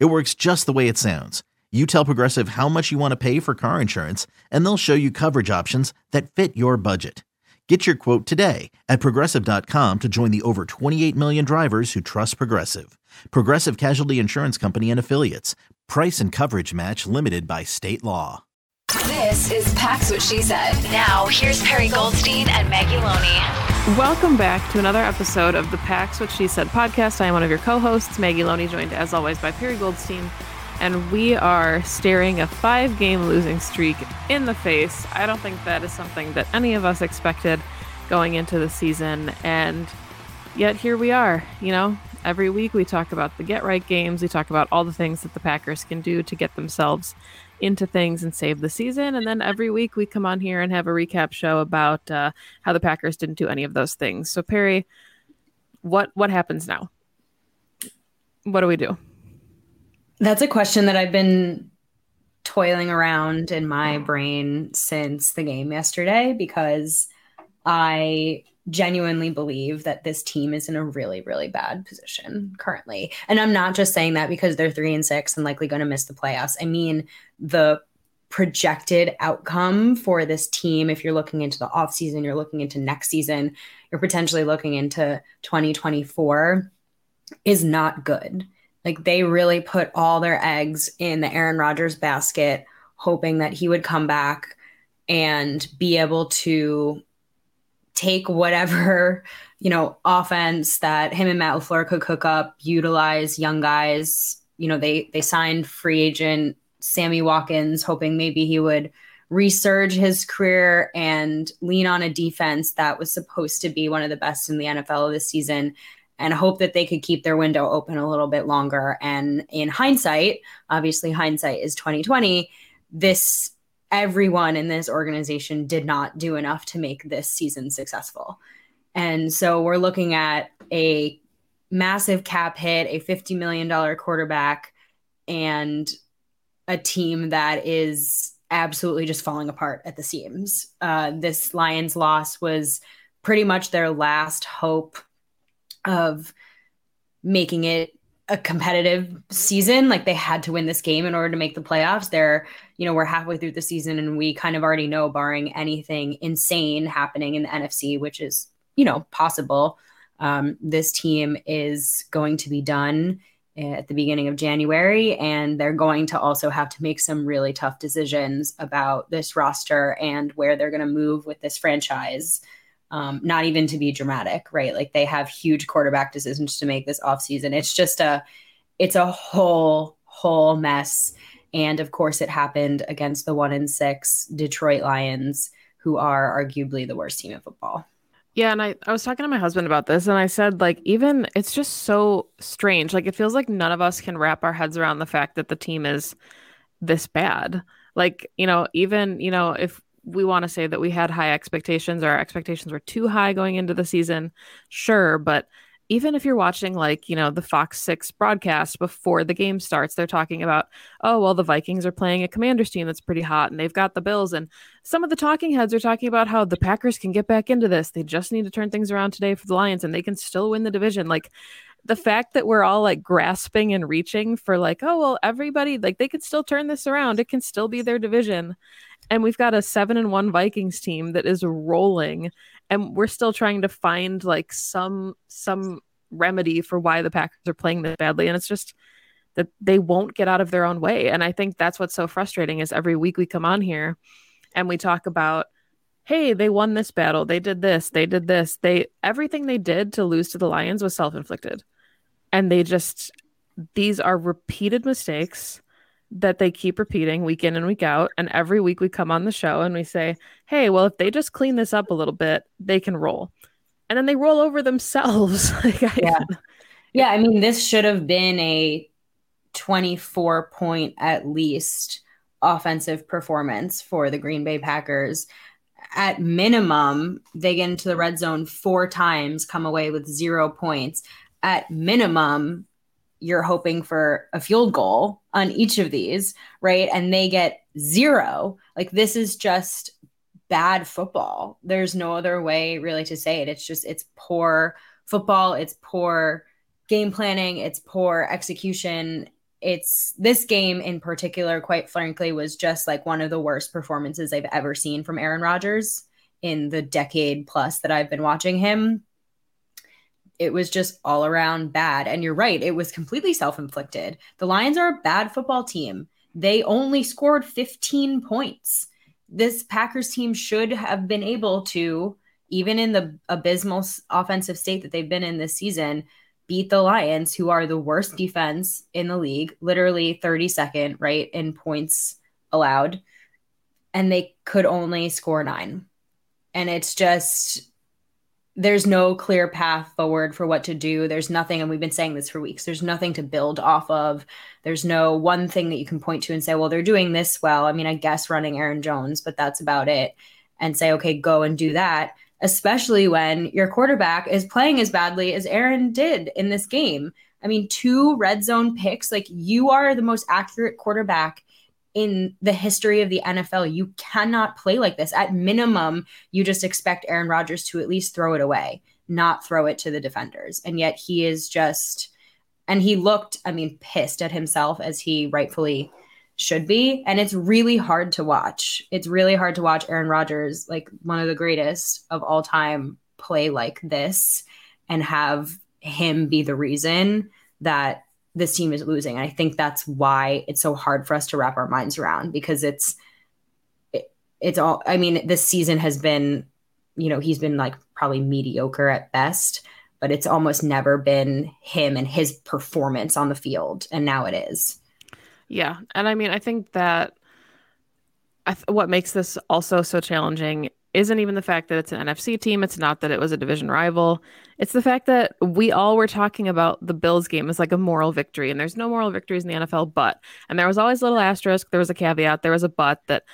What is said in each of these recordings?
It works just the way it sounds. You tell Progressive how much you want to pay for car insurance, and they'll show you coverage options that fit your budget. Get your quote today at progressive.com to join the over 28 million drivers who trust Progressive. Progressive Casualty Insurance Company and Affiliates. Price and coverage match limited by state law. This is Pax What She Said. Now, here's Perry Goldstein and Maggie Loney. Welcome back to another episode of the Pax What She Said podcast. I am one of your co hosts, Maggie Loney, joined as always by Perry Goldstein. And we are staring a five game losing streak in the face. I don't think that is something that any of us expected going into the season. And yet here we are. You know, every week we talk about the get right games, we talk about all the things that the Packers can do to get themselves into things and save the season. And then every week we come on here and have a recap show about uh, how the Packers didn't do any of those things. So Perry, what what happens now? What do we do? That's a question that I've been toiling around in my brain since the game yesterday because I genuinely believe that this team is in a really, really bad position currently. And I'm not just saying that because they're three and six and likely going to miss the playoffs. I mean, the projected outcome for this team, if you're looking into the offseason, you're looking into next season, you're potentially looking into 2024, is not good. Like they really put all their eggs in the Aaron Rodgers basket, hoping that he would come back and be able to take whatever, you know, offense that him and Matt LaFleur could cook up, utilize young guys. You know, they they signed free agent Sammy Watkins, hoping maybe he would resurge his career and lean on a defense that was supposed to be one of the best in the NFL this season and hope that they could keep their window open a little bit longer. And in hindsight, obviously hindsight is 2020, this everyone in this organization did not do enough to make this season successful. And so we're looking at a massive cap hit, a $50 million quarterback, and a team that is absolutely just falling apart at the seams. Uh, this Lions loss was pretty much their last hope of making it a competitive season. Like they had to win this game in order to make the playoffs. They're, you know, we're halfway through the season and we kind of already know, barring anything insane happening in the NFC, which is, you know, possible, um, this team is going to be done at the beginning of January. And they're going to also have to make some really tough decisions about this roster and where they're going to move with this franchise um, not even to be dramatic, right? Like they have huge quarterback decisions to make this offseason. It's just a, it's a whole, whole mess. And of course, it happened against the one in six Detroit Lions, who are arguably the worst team in football. Yeah, and I, I was talking to my husband about this, and I said, like, even it's just so strange. Like, it feels like none of us can wrap our heads around the fact that the team is this bad. Like, you know, even, you know, if we want to say that we had high expectations or our expectations were too high going into the season sure but even if you're watching like, you know, the Fox 6 broadcast before the game starts, they're talking about, oh, well, the Vikings are playing a Commanders team that's pretty hot and they've got the Bills. And some of the talking heads are talking about how the Packers can get back into this. They just need to turn things around today for the Lions and they can still win the division. Like the fact that we're all like grasping and reaching for like, oh, well, everybody, like they could still turn this around. It can still be their division. And we've got a seven and one Vikings team that is rolling and we're still trying to find like some some remedy for why the Packers are playing this badly. And it's just that they won't get out of their own way. And I think that's what's so frustrating is every week we come on here and we talk about hey they won this battle. They did this. They did this. They everything they did to lose to the Lions was self-inflicted. And they just these are repeated mistakes that they keep repeating week in and week out. And every week we come on the show and we say, hey, well, if they just clean this up a little bit, they can roll. And then they roll over themselves. yeah. yeah. I mean, this should have been a 24 point at least offensive performance for the Green Bay Packers. At minimum, they get into the red zone four times, come away with zero points. At minimum, you're hoping for a field goal on each of these, right? And they get zero. Like this is just bad football. There's no other way really to say it. It's just it's poor football, it's poor game planning, it's poor execution. It's this game in particular, quite frankly, was just like one of the worst performances I've ever seen from Aaron Rodgers in the decade plus that I've been watching him it was just all around bad. And you're right, it was completely self inflicted. The Lions are a bad football team. They only scored 15 points. This Packers team should have been able to, even in the abysmal offensive state that they've been in this season, beat the Lions, who are the worst defense in the league, literally 32nd, right, in points allowed. And they could only score nine. And it's just there's no clear path forward for what to do. There's nothing, and we've been saying this for weeks. There's nothing to build off of. There's no one thing that you can point to and say, well, they're doing this well. I mean, I guess running Aaron Jones, but that's about it. And say, okay, go and do that, especially when your quarterback is playing as badly as Aaron did in this game. I mean, two red zone picks. Like, you are the most accurate quarterback in the history of the NFL. You cannot play like this. At minimum, you just expect Aaron Rodgers to at least throw it away, not throw it to the defenders. And yet he is just, and he looked, I mean, pissed at himself as he rightfully should be. And it's really hard to watch. It's really hard to watch Aaron Rodgers, like one of the greatest of all time, play like this and have him be the reason that this team is losing. And I think that's why it's so hard for us to wrap our minds around because it's it, it's all I mean, this season has been, you know, he's been like probably mediocre at best, but it's almost never been him and his performance on the field. And now it is. Yeah. And I mean, I think that I th- what makes this also so challenging isn't even the fact that it's an NFC team. It's not that it was a division rival. It's the fact that we all were talking about the Bills game as like a moral victory, and there's no moral victories in the NFL, but, and there was always a little asterisk, there was a caveat, there was a but that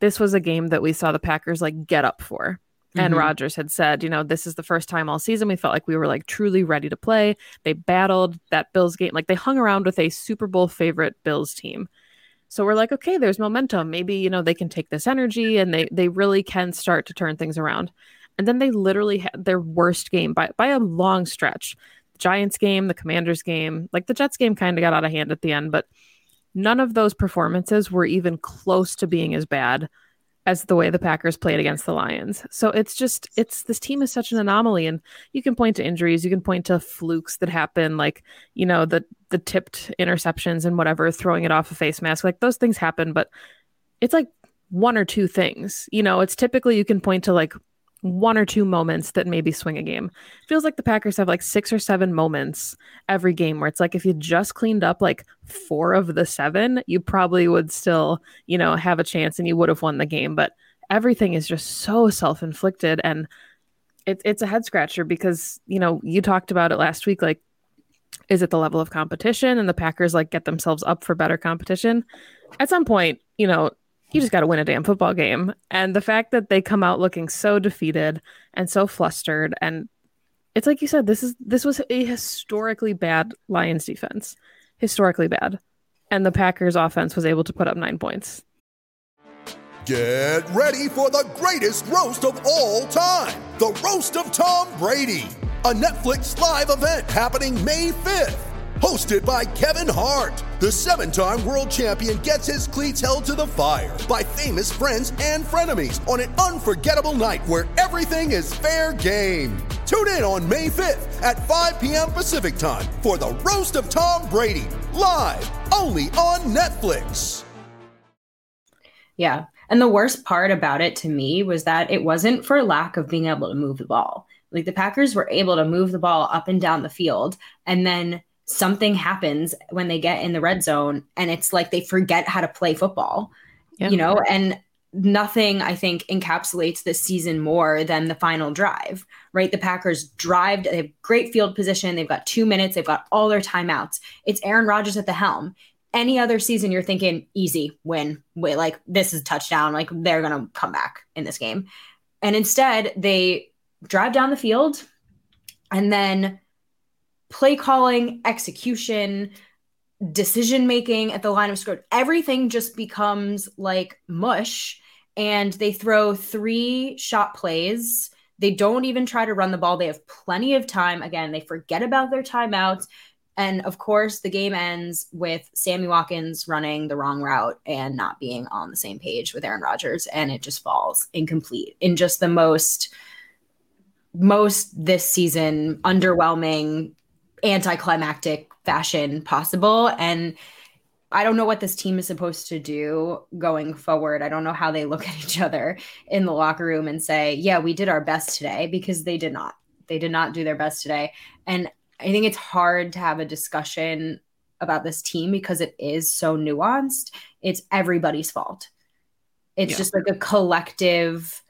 this was a game that we saw the Packers like get up for. And mm-hmm. Rodgers had said, you know, this is the first time all season we felt like we were like truly ready to play. They battled that Bills game, like they hung around with a Super Bowl favorite Bills team. So we're like, okay, there's momentum. Maybe, you know, they can take this energy and they they really can start to turn things around. And then they literally had their worst game by by a long stretch. The Giants game, the Commanders game, like the Jets game kind of got out of hand at the end, but none of those performances were even close to being as bad as the way the Packers played against the Lions. So it's just it's this team is such an anomaly and you can point to injuries, you can point to flukes that happen like, you know, the the tipped interceptions and whatever, throwing it off a face mask. Like those things happen, but it's like one or two things. You know, it's typically you can point to like one or two moments that maybe swing a game. feels like the Packers have like six or seven moments every game where it's like if you just cleaned up like four of the seven, you probably would still, you know, have a chance and you would have won the game. But everything is just so self inflicted and it, it's a head scratcher because, you know, you talked about it last week. Like, is it the level of competition and the Packers like get themselves up for better competition? At some point, you know, you just got to win a damn football game. And the fact that they come out looking so defeated and so flustered and it's like you said, this is this was a historically bad Lions defense. Historically bad. And the Packers offense was able to put up nine points. Get ready for the greatest roast of all time the Roast of Tom Brady, a Netflix live event happening May 5th. Hosted by Kevin Hart, the seven time world champion gets his cleats held to the fire by famous friends and frenemies on an unforgettable night where everything is fair game. Tune in on May 5th at 5 p.m. Pacific time for the Roast of Tom Brady, live only on Netflix. Yeah. And the worst part about it to me was that it wasn't for lack of being able to move the ball. Like the Packers were able to move the ball up and down the field. And then something happens when they get in the red zone and it's like they forget how to play football, you know? And nothing, I think, encapsulates this season more than the final drive, right? The Packers drive, they have great field position. They've got two minutes, they've got all their timeouts. It's Aaron Rodgers at the helm any other season you're thinking easy win wait like this is touchdown like they're gonna come back in this game and instead they drive down the field and then play calling execution decision making at the line of scrimmage everything just becomes like mush and they throw three shot plays. They don't even try to run the ball. They have plenty of time. Again they forget about their timeouts. And of course, the game ends with Sammy Watkins running the wrong route and not being on the same page with Aaron Rodgers, and it just falls incomplete in just the most, most this season underwhelming, anticlimactic fashion possible. And I don't know what this team is supposed to do going forward. I don't know how they look at each other in the locker room and say, "Yeah, we did our best today," because they did not. They did not do their best today. And I think it's hard to have a discussion about this team because it is so nuanced. It's everybody's fault. It's yeah. just like a collective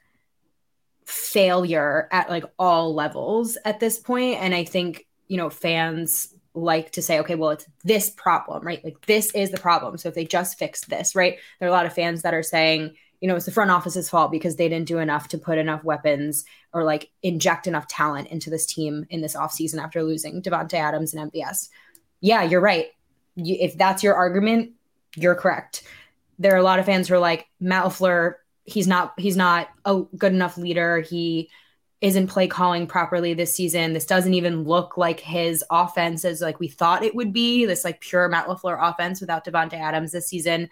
failure at like all levels at this point and I think, you know, fans like to say okay, well it's this problem, right? Like this is the problem. So if they just fix this, right? There are a lot of fans that are saying you know, it's the front office's fault because they didn't do enough to put enough weapons or like inject enough talent into this team in this offseason after losing Davante Adams and MVS. Yeah, you're right. You, if that's your argument, you're correct. There are a lot of fans who are like, Matt LaFleur, he's not he's not a good enough leader. He isn't play calling properly this season. This doesn't even look like his offense as like we thought it would be. This like pure Matt LaFleur offense without Davante Adams this season.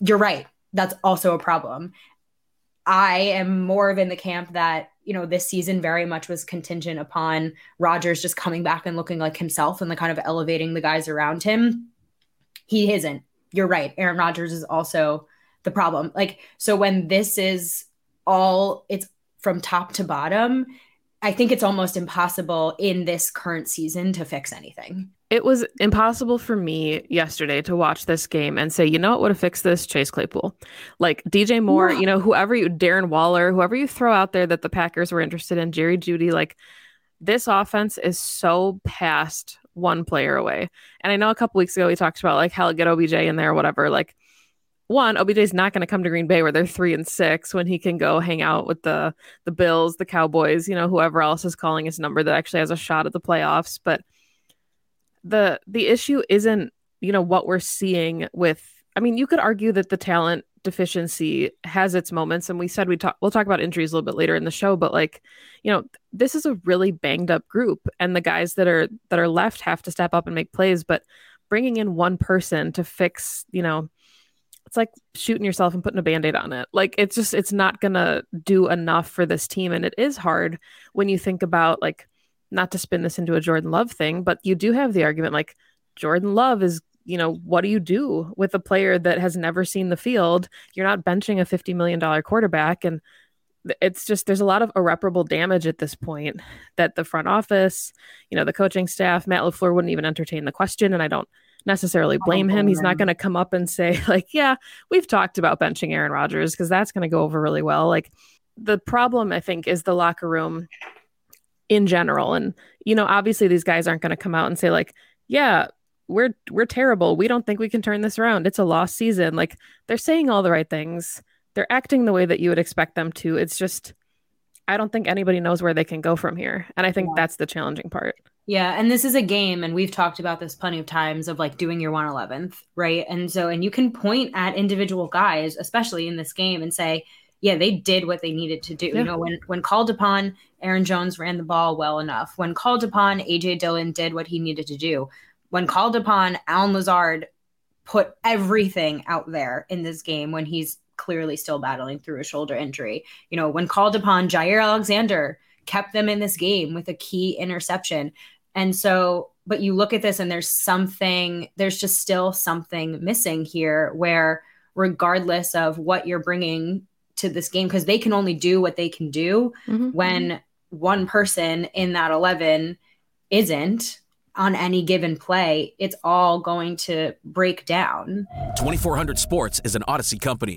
You're right that's also a problem. I am more of in the camp that, you know, this season very much was contingent upon Rodgers just coming back and looking like himself and the kind of elevating the guys around him. He isn't. You're right. Aaron Rodgers is also the problem. Like, so when this is all, it's from top to bottom, I think it's almost impossible in this current season to fix anything. It was impossible for me yesterday to watch this game and say, you know what would have fixed this? Chase Claypool. Like DJ Moore, you know, whoever you, Darren Waller, whoever you throw out there that the Packers were interested in, Jerry Jeudy, like this offense is so past one player away. And I know a couple weeks ago we talked about like how to get OBJ in there or whatever. Like, one, OBJ is not going to come to Green Bay where they're three and six when he can go hang out with the the Bills, the Cowboys, you know, whoever else is calling his number that actually has a shot at the playoffs. But the the issue isn't you know what we're seeing with i mean you could argue that the talent deficiency has its moments and we said we talk we'll talk about injuries a little bit later in the show but like you know this is a really banged up group and the guys that are that are left have to step up and make plays but bringing in one person to fix you know it's like shooting yourself and putting a band-aid on it like it's just it's not gonna do enough for this team and it is hard when you think about like not to spin this into a Jordan Love thing, but you do have the argument like Jordan Love is, you know, what do you do with a player that has never seen the field? You're not benching a $50 million quarterback. And it's just, there's a lot of irreparable damage at this point that the front office, you know, the coaching staff, Matt LaFleur wouldn't even entertain the question. And I don't necessarily blame him. He's not going to come up and say, like, yeah, we've talked about benching Aaron Rodgers because that's going to go over really well. Like, the problem, I think, is the locker room in general. And, you know, obviously these guys aren't going to come out and say, like, yeah, we're we're terrible. We don't think we can turn this around. It's a lost season. Like they're saying all the right things. They're acting the way that you would expect them to. It's just I don't think anybody knows where they can go from here. And I think yeah. that's the challenging part. Yeah, and this is a game, and we've talked about this plenty of times of like doing your 111th, right? And so, and you can point at individual guys, especially in this game, and say, yeah, they did what they needed to do. Yeah. You know, when when called upon, Aaron Jones ran the ball well enough. When called upon, AJ Dillon did what he needed to do. When called upon, Allen Lazard put everything out there in this game when he's clearly still battling through a shoulder injury. You know, when called upon, Jaire Alexander kept them in this game with a key interception. And so, but you look at this and there's something, there's just still something missing here where, regardless of what you're bringing to this game, because they can only do what they can do mm-hmm. when one person in that 11 isn't on any given play, it's all going to break down. 2400 Sports is an Audacy company.